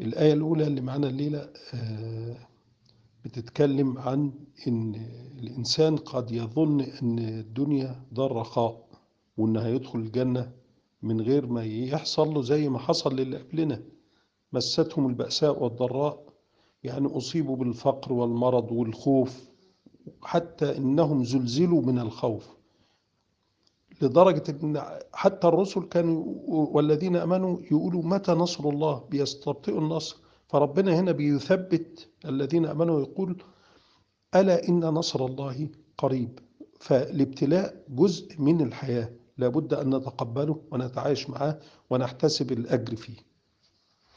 الآية الأولى اللي معانا الليلة آه، بتتكلم عن إن الإنسان قد يظن إن الدنيا دار رخاء وإن هيدخل الجنة من غير ما يحصل له زي ما حصل للي قبلنا. مستهم البأساء والضراء يعني أصيبوا بالفقر والمرض والخوف حتى إنهم زلزلوا من الخوف. لدرجة إن حتى الرسل كانوا والذين آمنوا يقولوا متى نصر الله؟ بيستبطئوا النصر. فربنا هنا بيثبت الذين آمنوا يقول ألا إن نصر الله قريب. فالابتلاء جزء من الحياة. لابد أن نتقبله ونتعايش معه ونحتسب الأجر فيه.